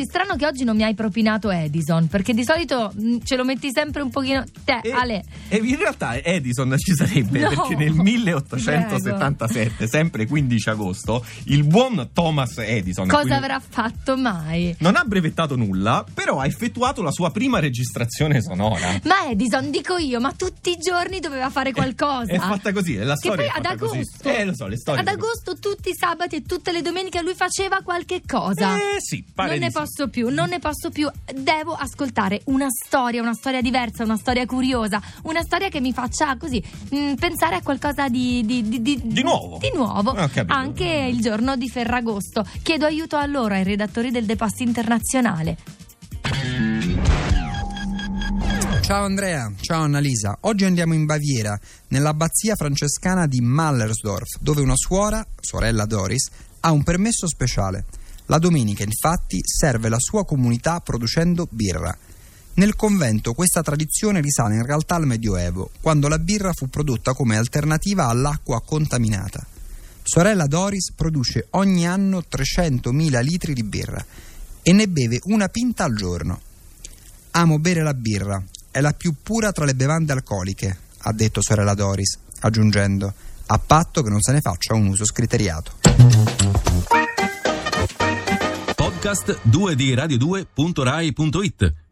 Infatti, strano che oggi non mi hai propinato Edison, perché di solito mh, ce lo metti sempre un pochino. Te, E, Ale. e in realtà Edison ci sarebbe No, perché nel 1877, sempre 15 agosto, il buon Thomas Edison Cosa quindi avrà fatto mai? non ha brevettato nulla, però ha effettuato la sua prima registrazione sonora. Ma Edison, dico io, ma tutti i giorni doveva fare qualcosa. È fatta così, è la Che storia poi è ad fatta così. agosto, Eh, lo so, le storie ad agosto tutti i sabati e tutte le domeniche lui faceva qualche cosa. Eh sì, pare non di ne sì. Posso più, non ne posso più. Devo ascoltare una storia, una storia diversa, una storia curiosa, una storia che mi faccia così mh, pensare a qualcosa di, di, di, di- Di nuovo. Di nuovo. Capito. Anche il giorno di Ferragosto. Chiedo aiuto a loro, ai redattori del The Post Internazionale. Ciao Andrea, ciao Annalisa. Oggi andiamo in Baviera, nell'abbazia francescana di Mallersdorf, dove una suora, sorella Doris, ha un permesso speciale. La domenica, infatti, serve la sua comunità producendo birra. Nel convento questa tradizione risale in realtà al Medioevo, quando la birra fu prodotta come alternativa all'acqua contaminata. Sorella Doris produce ogni anno 300.000 litri di birra e ne beve una pinta al giorno. Amo bere la birra, è la più pura tra le bevande alcoliche, ha detto sorella Doris, aggiungendo, a patto che non se ne faccia un uso scriteriato. Podcast 2 di radio2.rai.it